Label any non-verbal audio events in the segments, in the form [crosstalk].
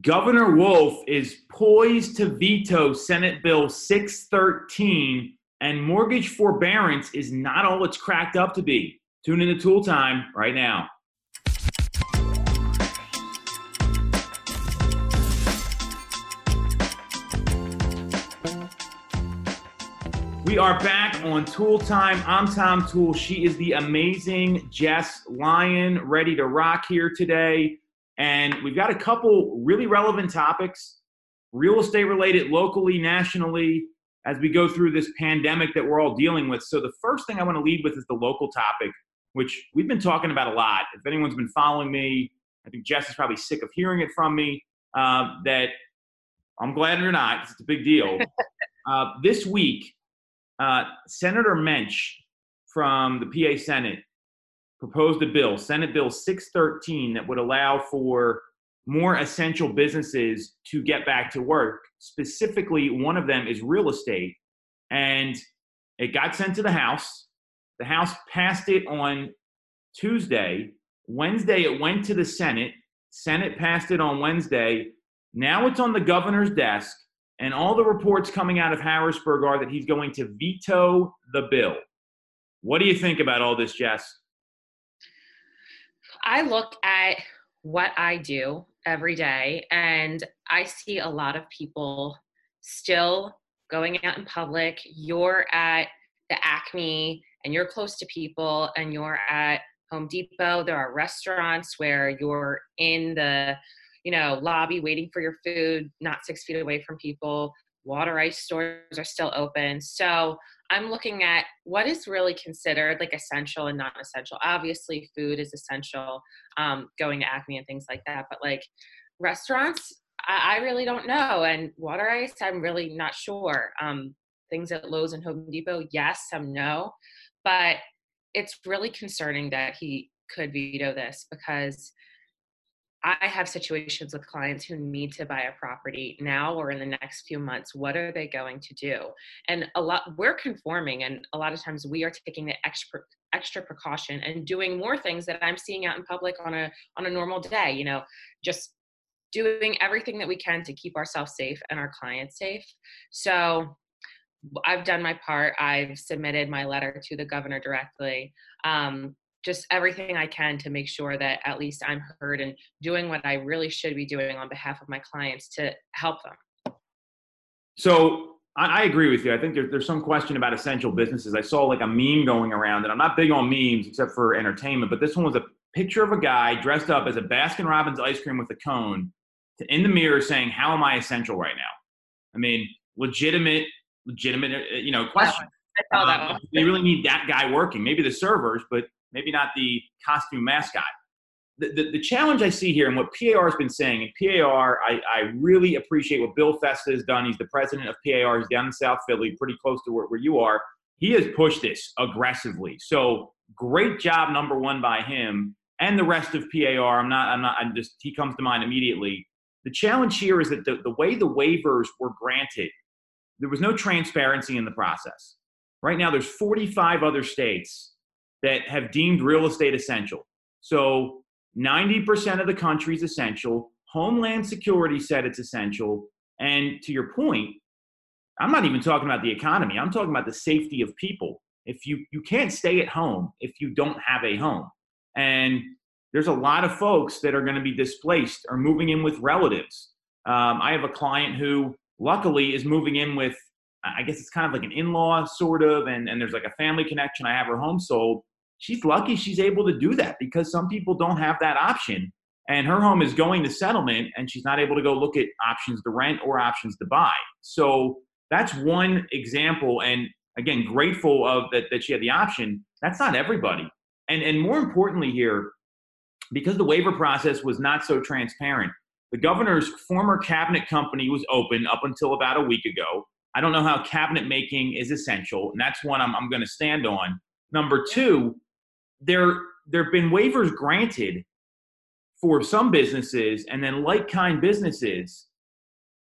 Governor Wolf is poised to veto Senate Bill 613, and mortgage forbearance is not all it's cracked up to be. Tune in to Toole Time right now. We are back on Toole Time. I'm Tom Toole. She is the amazing Jess Lyon, ready to rock here today. And we've got a couple really relevant topics, real estate related locally, nationally, as we go through this pandemic that we're all dealing with. So, the first thing I want to lead with is the local topic, which we've been talking about a lot. If anyone's been following me, I think Jess is probably sick of hearing it from me. Uh, that I'm glad or not, it's a big deal. [laughs] uh, this week, uh, Senator Mensch from the PA Senate proposed a bill, Senate Bill 613, that would allow for more essential businesses to get back to work. Specifically, one of them is real estate. And it got sent to the House. The House passed it on Tuesday. Wednesday, it went to the Senate. Senate passed it on Wednesday. Now it's on the governor's desk. And all the reports coming out of Harrisburg are that he's going to veto the bill. What do you think about all this, Jess? I look at what I do every day and I see a lot of people still going out in public. You're at the Acme and you're close to people and you're at Home Depot. There are restaurants where you're in the, you know, lobby waiting for your food, not six feet away from people. Water ice stores are still open. So I'm looking at what is really considered like essential and non essential. Obviously, food is essential, um, going to Acme and things like that. But like restaurants, I, I really don't know. And water ice, I'm really not sure. Um, things at Lowe's and Home Depot, yes, some no. But it's really concerning that he could veto this because I have situations with clients who need to buy a property now or in the next few months. What are they going to do? And a lot, we're conforming, and a lot of times we are taking the extra extra precaution and doing more things that I'm seeing out in public on a on a normal day. You know, just doing everything that we can to keep ourselves safe and our clients safe. So I've done my part. I've submitted my letter to the governor directly. Um, just everything I can to make sure that at least I'm heard and doing what I really should be doing on behalf of my clients to help them. So I, I agree with you. I think there, there's some question about essential businesses. I saw like a meme going around, and I'm not big on memes except for entertainment, but this one was a picture of a guy dressed up as a Baskin Robbins ice cream with a cone to, in the mirror saying, How am I essential right now? I mean, legitimate, legitimate, uh, you know, question. I saw that um. They really need that guy working. Maybe the servers, but maybe not the costume mascot. The, the, the, challenge I see here and what PAR has been saying, and PAR, I, I really appreciate what Bill Festa has done. He's the president of PAR. He's down in South Philly, pretty close to where, where you are. He has pushed this aggressively. So great job, number one, by him and the rest of PAR. I'm not, I'm not, I'm just, he comes to mind immediately. The challenge here is that the, the way the waivers were granted, there was no transparency in the process. Right now, there's 45 other states that have deemed real estate essential. So 90% of the country is essential. Homeland Security said it's essential. And to your point, I'm not even talking about the economy. I'm talking about the safety of people. If you you can't stay at home if you don't have a home. And there's a lot of folks that are going to be displaced or moving in with relatives. Um, I have a client who luckily is moving in with I guess it's kind of like an in-law sort of, and, and there's like a family connection. I have her home sold. She's lucky she's able to do that because some people don't have that option. And her home is going to settlement and she's not able to go look at options to rent or options to buy. So that's one example. And again, grateful of that, that she had the option. That's not everybody. And, and more importantly here, because the waiver process was not so transparent, the governor's former cabinet company was open up until about a week ago. I don't know how cabinet making is essential, and that's one I'm, I'm going to stand on. Number two, there there have been waivers granted for some businesses, and then like kind businesses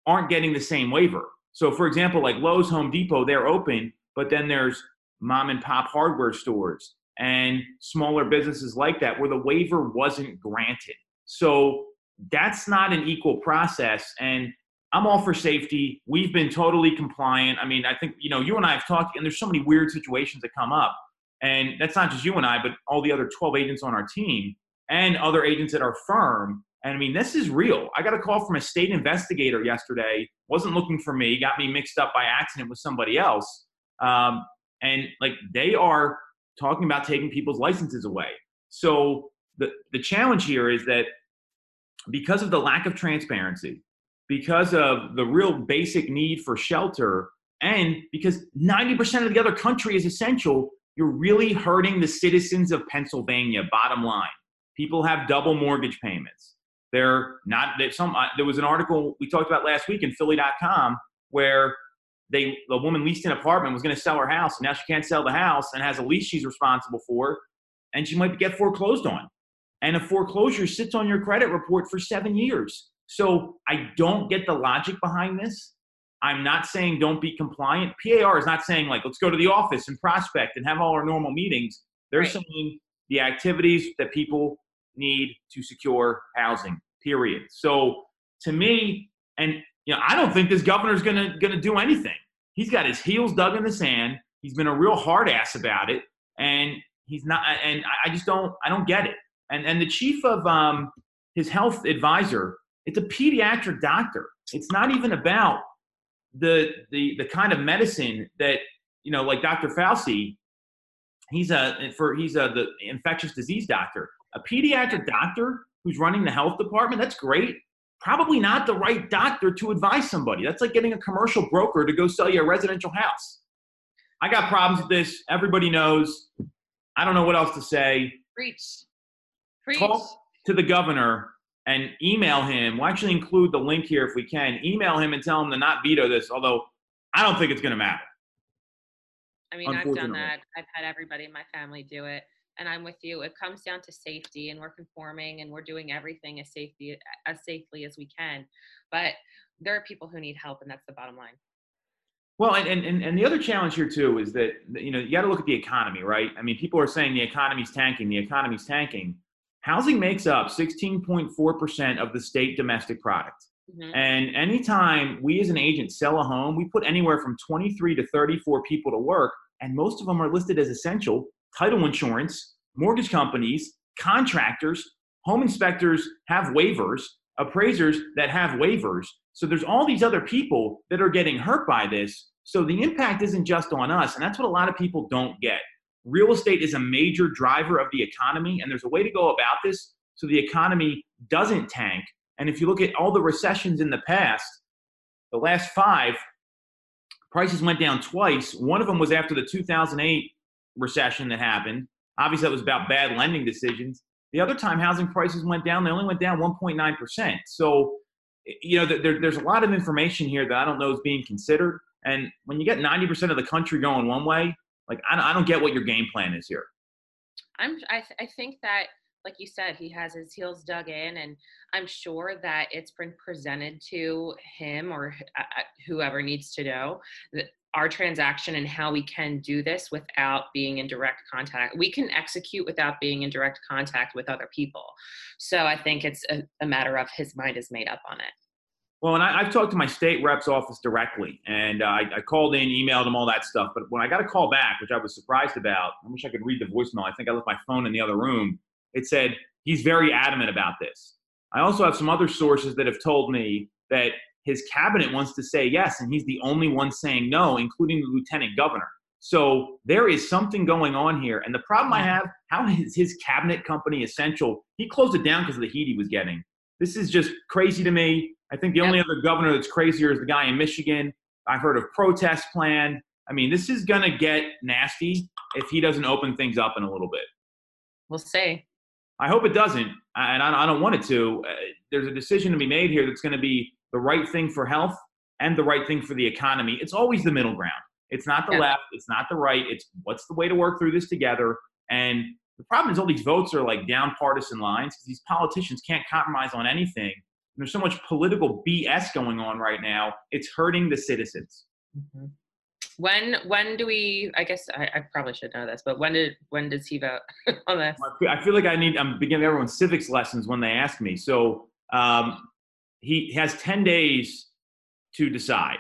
aren't getting the same waiver. So, for example, like Lowe's, Home Depot, they're open, but then there's mom and pop hardware stores and smaller businesses like that where the waiver wasn't granted. So that's not an equal process. And I'm all for safety. We've been totally compliant. I mean, I think, you know, you and I have talked, and there's so many weird situations that come up. And that's not just you and I, but all the other 12 agents on our team and other agents at our firm. And I mean, this is real. I got a call from a state investigator yesterday, wasn't looking for me, got me mixed up by accident with somebody else. Um, and like they are talking about taking people's licenses away. So the, the challenge here is that because of the lack of transparency, because of the real basic need for shelter, and because 90% of the other country is essential, you're really hurting the citizens of Pennsylvania, bottom line. People have double mortgage payments. They're not, some, uh, there was an article we talked about last week in Philly.com where they, the woman leased an apartment, was going to sell her house, and now she can't sell the house and has a lease she's responsible for, and she might get foreclosed on. And a foreclosure sits on your credit report for seven years. So I don't get the logic behind this. I'm not saying don't be compliant. PAR is not saying like let's go to the office and prospect and have all our normal meetings. They're right. saying the activities that people need to secure housing. Period. So to me, and you know, I don't think this governor's gonna gonna do anything. He's got his heels dug in the sand. He's been a real hard ass about it, and he's not. And I just don't. I don't get it. And and the chief of um, his health advisor it's a pediatric doctor. It's not even about the the the kind of medicine that you know, like Dr. Fauci. He's a for he's a the infectious disease doctor. A pediatric doctor who's running the health department. That's great. Probably not the right doctor to advise somebody. That's like getting a commercial broker to go sell you a residential house. I got problems with this. Everybody knows. I don't know what else to say. Preach. Preach. Talk to the governor and email him. We'll actually include the link here if we can. Email him and tell him to not veto this, although I don't think it's going to matter. I mean, I've done that. I've had everybody in my family do it. And I'm with you. It comes down to safety, and we're conforming, and we're doing everything as safety as safely as we can. But there are people who need help, and that's the bottom line. Well, and, and, and the other challenge here too is that you know you got to look at the economy, right? I mean, people are saying the economy's tanking, the economy's tanking. Housing makes up 16.4% of the state domestic product. Mm-hmm. And anytime we as an agent sell a home, we put anywhere from 23 to 34 people to work, and most of them are listed as essential title insurance, mortgage companies, contractors, home inspectors have waivers, appraisers that have waivers. So there's all these other people that are getting hurt by this. So the impact isn't just on us, and that's what a lot of people don't get real estate is a major driver of the economy, and there's a way to go about this so the economy doesn't tank. And if you look at all the recessions in the past, the last five, prices went down twice. One of them was after the 2008 recession that happened. Obviously, that was about bad lending decisions. The other time housing prices went down, they only went down 1.9%. So, you know, there, there's a lot of information here that I don't know is being considered. And when you get 90% of the country going one way, like, I don't, I don't get what your game plan is here. I'm, I, th- I think that, like you said, he has his heels dug in, and I'm sure that it's been presented to him or uh, uh, whoever needs to know that our transaction and how we can do this without being in direct contact. We can execute without being in direct contact with other people. So I think it's a, a matter of his mind is made up on it. Well, and I, have talked to my state rep's office directly, and uh, I, I, called in, emailed them all that stuff. But when I got a call back, which I was surprised about, I wish I could read the voicemail. I think I left my phone in the other room. It said he's very adamant about this. I also have some other sources that have told me that his cabinet wants to say yes, and he's the only one saying no, including the lieutenant governor. So there is something going on here. And the problem I have, how is his cabinet company essential? He closed it down because of the heat he was getting. This is just crazy to me. I think the yep. only other governor that's crazier is the guy in Michigan. I've heard of protest plan. I mean, this is going to get nasty if he doesn't open things up in a little bit. We'll see. I hope it doesn't, and I don't want it to. Uh, there's a decision to be made here that's going to be the right thing for health and the right thing for the economy. It's always the middle ground. It's not the left. It's not the right. It's what's the way to work through this together. And the problem is all these votes are like down partisan lines because these politicians can't compromise on anything there's so much political BS going on right now. It's hurting the citizens. Mm-hmm. When when do we? I guess I, I, probably should know this, but when did when does he vote [laughs] on this? I feel like I need. I'm beginning everyone's civics lessons when they ask me. So Um, he has 10 days to decide.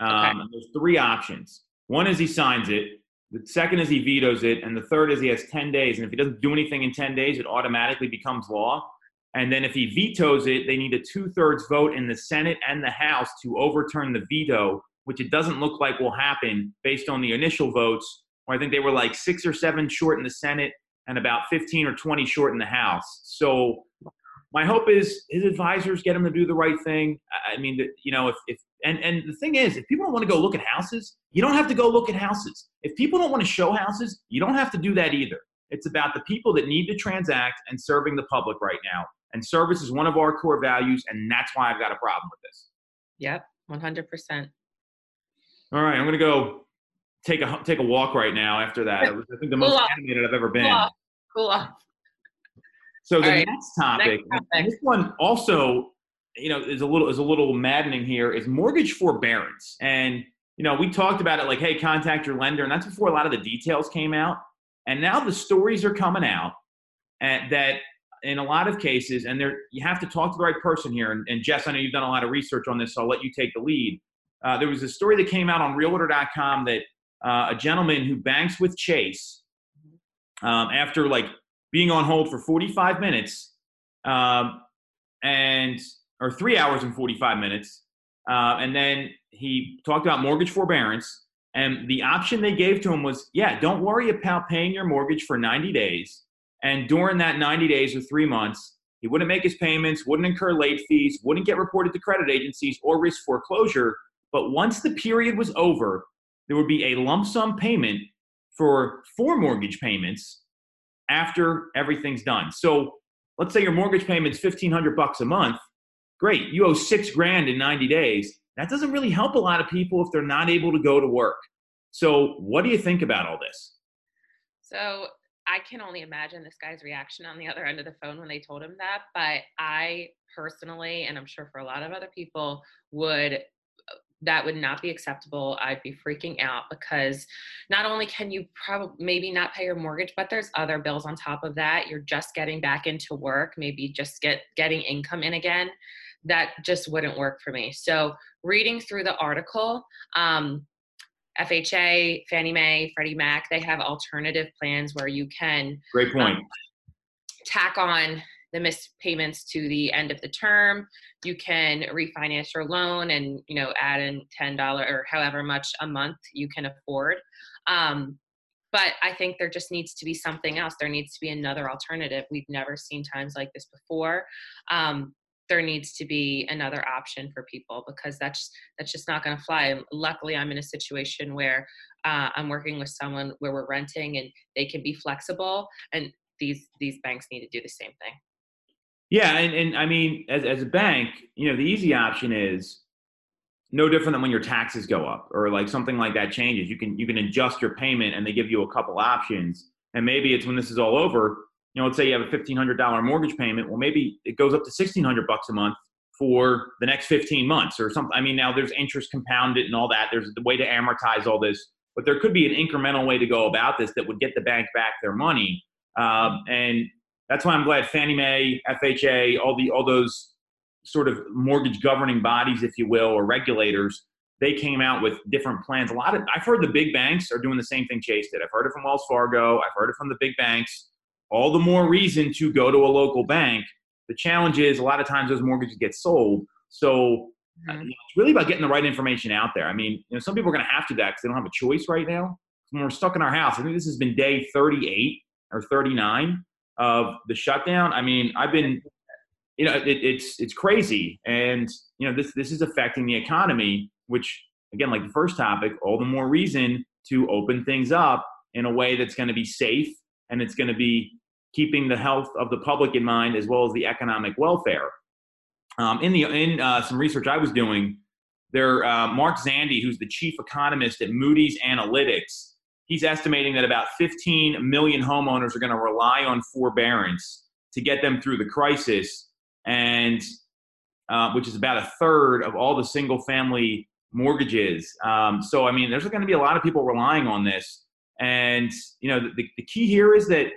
Um, okay. There's three options. One is he signs it. The second is he vetoes it, and the third is he has 10 days. And if he doesn't do anything in 10 days, it automatically becomes law. And then if he vetoes it, they need a two thirds vote in the Senate and the House to overturn the veto, which it doesn't look like will happen based on the initial votes, where I think they were like six or seven short in the Senate and about 15 or 20 short in the House. So my hope is his advisors get him to do the right thing. I mean, you know, if, if and, and the thing is, if people don't want to go look at houses, you don't have to go look at houses. If people don't want to show houses, you don't have to do that either. It's about the people that need to transact and serving the public right now. And service is one of our core values, and that's why I've got a problem with this. Yep, 100%. All right, I'm going to go take a take a walk right now after that. I think, the most animated I've ever been. Cool off. Cool off. So the right. next, topic, next topic, this one also, you know, is a little is a little maddening here, is mortgage forbearance. And you know, we talked about it like, hey, contact your lender, and that's before a lot of the details came out. And now the stories are coming out and that in a lot of cases, and there you have to talk to the right person here. And, and Jess, I know you've done a lot of research on this, so I'll let you take the lead. Uh, there was a story that came out on Realtor.com that uh, a gentleman who banks with Chase um, after like being on hold for 45 minutes um, and or three hours and 45 minutes, uh, and then he talked about mortgage forbearance. And the option they gave to him was, yeah, don't worry about paying your mortgage for 90 days. And during that 90 days or three months, he wouldn't make his payments, wouldn't incur late fees, wouldn't get reported to credit agencies or risk foreclosure. But once the period was over, there would be a lump sum payment for four mortgage payments after everything's done. So let's say your mortgage payment's 1500 bucks a month. Great, you owe six grand in 90 days. That doesn't really help a lot of people if they're not able to go to work. So, what do you think about all this? So, I can only imagine this guy's reaction on the other end of the phone when they told him that. But I personally, and I'm sure for a lot of other people, would uh, that would not be acceptable. I'd be freaking out because not only can you probably maybe not pay your mortgage, but there's other bills on top of that. You're just getting back into work, maybe just get getting income in again. That just wouldn't work for me. So reading through the article, um, FHA, Fannie Mae, Freddie Mac, they have alternative plans where you can great point um, tack on the missed payments to the end of the term. You can refinance your loan and you know add in ten dollar or however much a month you can afford. Um, but I think there just needs to be something else. There needs to be another alternative. We've never seen times like this before. Um, there needs to be another option for people because that's that's just not going to fly. Luckily, I'm in a situation where uh, I'm working with someone where we're renting and they can be flexible, and these these banks need to do the same thing. Yeah, and, and I mean, as as a bank, you know, the easy option is no different than when your taxes go up or like something like that changes. You can you can adjust your payment, and they give you a couple options. And maybe it's when this is all over, you know, let's say you have a fifteen hundred dollar mortgage payment. Well, maybe it goes up to sixteen hundred bucks a month for the next fifteen months or something. I mean, now there's interest compounded and all that. There's the way to amortize all this, but there could be an incremental way to go about this that would get the bank back their money. Um, and that's why I'm glad Fannie Mae, FHA, all the all those sort of mortgage governing bodies, if you will, or regulators, they came out with different plans. A lot of I've heard the big banks are doing the same thing Chase did. I've heard it from Wells Fargo. I've heard it from the big banks all the more reason to go to a local bank. The challenge is a lot of times those mortgages get sold. So uh, mm-hmm. it's really about getting the right information out there. I mean, you know, some people are going to have to do that because they don't have a choice right now. When we're stuck in our house, I think this has been day 38 or 39 of the shutdown. I mean, I've been, you know, it, it's it's crazy, and you know, this this is affecting the economy. Which again, like the first topic, all the more reason to open things up in a way that's going to be safe and it's going to be keeping the health of the public in mind as well as the economic welfare. Um, in the in uh, some research I was doing, there uh, Mark Zandi, who's the chief economist at Moody's Analytics, he's estimating that about 15 million homeowners are going to rely on forbearance to get them through the crisis, and uh, which is about a third of all the single family mortgages. Um, so I mean, there's going to be a lot of people relying on this, and you know the, the key here is that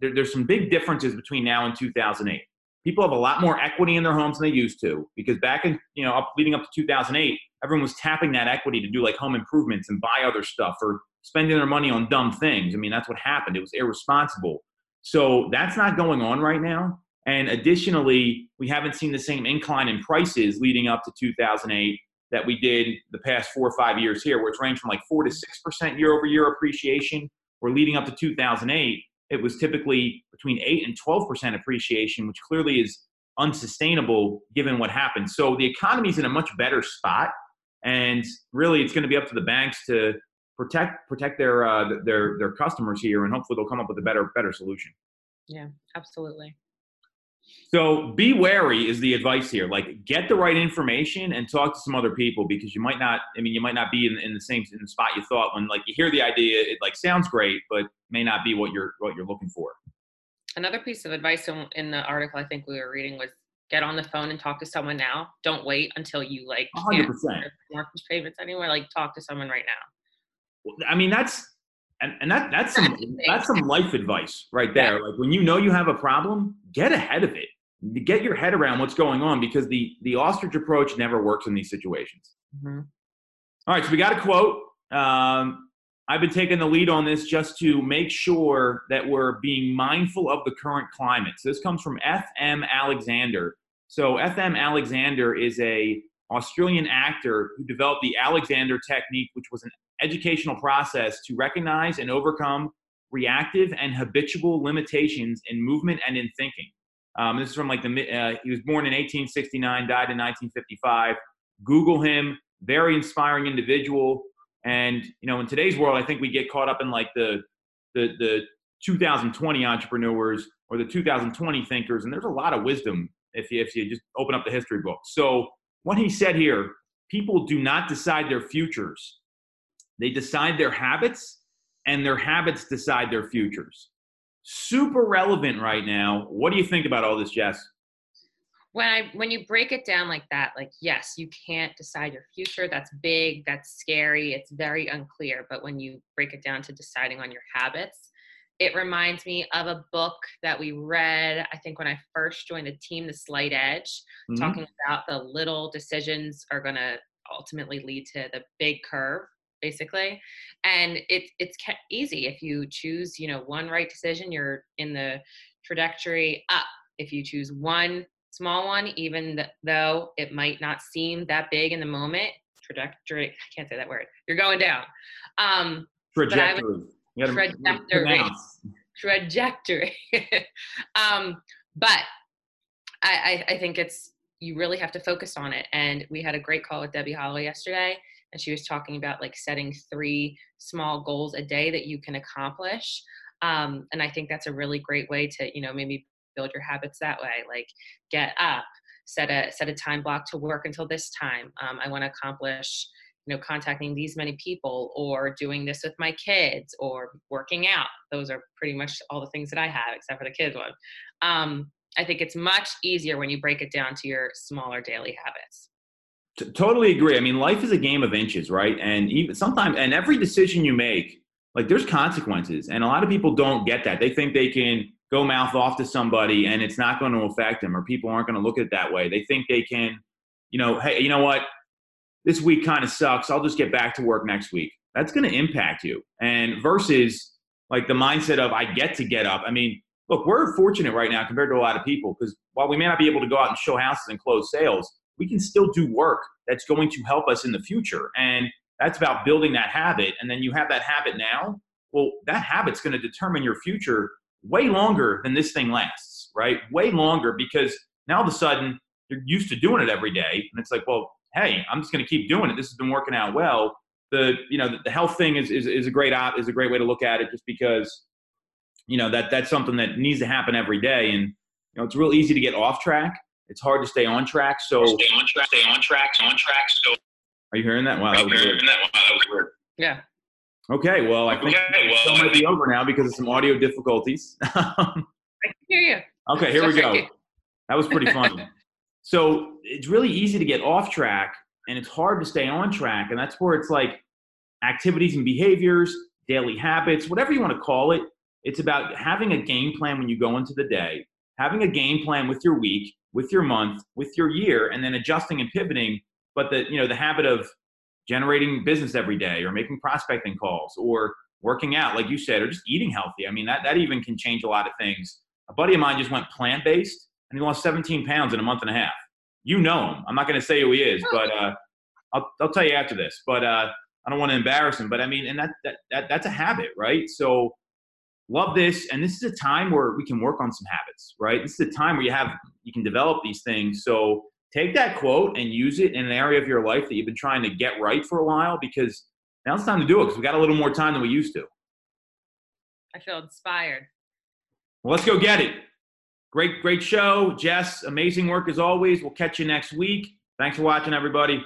there, there's some big differences between now and 2008. people have a lot more equity in their homes than they used to because back in you know up leading up to 2008 everyone was tapping that equity to do like home improvements and buy other stuff or spending their money on dumb things. I mean that's what happened. It was irresponsible. So that's not going on right now. And additionally we haven't seen the same incline in prices leading up to 2008 that we did the past four or five years here where it's ranged from like 4 to 6% year over year appreciation. We're leading up to 2008 it was typically between 8 and 12% appreciation, which clearly is unsustainable given what happened. So the economy is in a much better spot. And really, it's going to be up to the banks to protect protect their uh, their their customers here, and hopefully they'll come up with a better better solution. Yeah, absolutely. So be wary is the advice here. Like get the right information and talk to some other people because you might not. I mean, you might not be in, in the same in the spot you thought when like you hear the idea. It like sounds great, but may not be what you're what you're looking for. Another piece of advice in, in the article I think we were reading was get on the phone and talk to someone now. Don't wait until you like 100 percent mortgage payments anywhere. Like talk to someone right now. I mean, that's and, and that that's some that's some life advice right there. Like when you know you have a problem, get ahead of it. Get your head around what's going on because the the ostrich approach never works in these situations. Mm-hmm. All right, so we got a quote. Um, I've been taking the lead on this just to make sure that we're being mindful of the current climate. So this comes from F.M. Alexander. So F.M. Alexander is a Australian actor who developed the Alexander technique, which was an educational process to recognize and overcome reactive and habitual limitations in movement and in thinking. Um, this is from like the uh, he was born in 1869, died in 1955. Google him, very inspiring individual. And you know, in today's world, I think we get caught up in like the the the 2020 entrepreneurs or the 2020 thinkers, and there's a lot of wisdom if you if you just open up the history book. So what he said here: people do not decide their futures; they decide their habits, and their habits decide their futures. Super relevant right now. What do you think about all this, Jess? when I when you break it down like that, like yes, you can't decide your future. That's big, that's scary, it's very unclear. But when you break it down to deciding on your habits, it reminds me of a book that we read, I think when I first joined the team, The Slight Edge, mm-hmm. talking about the little decisions are gonna ultimately lead to the big curve basically and it, it's easy if you choose you know one right decision you're in the trajectory up if you choose one small one, even though it might not seem that big in the moment. Trajectory, I can't say that word. You're going down. Um, trajectory. Trajectory. Trajectory. [laughs] um, but I, I, I think it's you really have to focus on it. And we had a great call with Debbie Hollow yesterday, and she was talking about like setting three small goals a day that you can accomplish. Um, and I think that's a really great way to, you know, maybe build your habits that way like get up set a set a time block to work until this time um, i want to accomplish you know contacting these many people or doing this with my kids or working out. Those are pretty much all the things that i have except for the kids one. Um, i think it's much easier when you break it down to your smaller daily habits. T- totally agree. I mean life is a game of inches right? And even sometimes and every decision you make like there's consequences and a lot of people don't get that. They think they can go mouth off to somebody and it's not going to affect them or people aren't going to look at it that way. They think they can, you know, hey, you know what? This week kind of sucks. I'll just get back to work next week. That's going to impact you. And versus like the mindset of I get to get up. I mean, look, we're fortunate right now compared to a lot of people because while we may not be able to go out and show houses and close sales, we can still do work that's going to help us in the future. And that's about building that habit. And then you have that habit now. Well, that habit's going to determine your future way longer than this thing lasts, right? Way longer because now all of a sudden you're used to doing it every day. And it's like, well, hey, I'm just going to keep doing it. This has been working out well. The, you know, the, the health thing is, is, is a great op, is a great way to look at it just because, you know, that that's something that needs to happen every day. And, you know, it's real easy to get off track. It's hard to stay on track. So stay on track, stay on track, on track. So are you hearing that? Wow, that was weird. That? Wow, that was weird. Yeah. Okay, well, I think okay, well, show might be over now because of some audio difficulties. [laughs] I can hear you. Okay, here we go. That was pretty funny. So it's really easy to get off track, and it's hard to stay on track, and that's where it's like activities and behaviors, daily habits, whatever you want to call it. It's about having a game plan when you go into the day, having a game plan with your week, with your month, with your year, and then adjusting and pivoting. But the you know the habit of generating business every day, or making prospecting calls, or working out, like you said, or just eating healthy. I mean, that that even can change a lot of things. A buddy of mine just went plant based, and he lost 17 pounds in a month and a half. You know him. I'm not going to say who he is, but uh, I'll I'll tell you after this. But uh, I don't want to embarrass him. But I mean, and that that, that that's a habit, right? So love this and this is a time where we can work on some habits right this is a time where you have you can develop these things so take that quote and use it in an area of your life that you've been trying to get right for a while because now it's time to do it because we got a little more time than we used to I feel inspired. well let's go get it great great show. Jess amazing work as always. We'll catch you next week. Thanks for watching everybody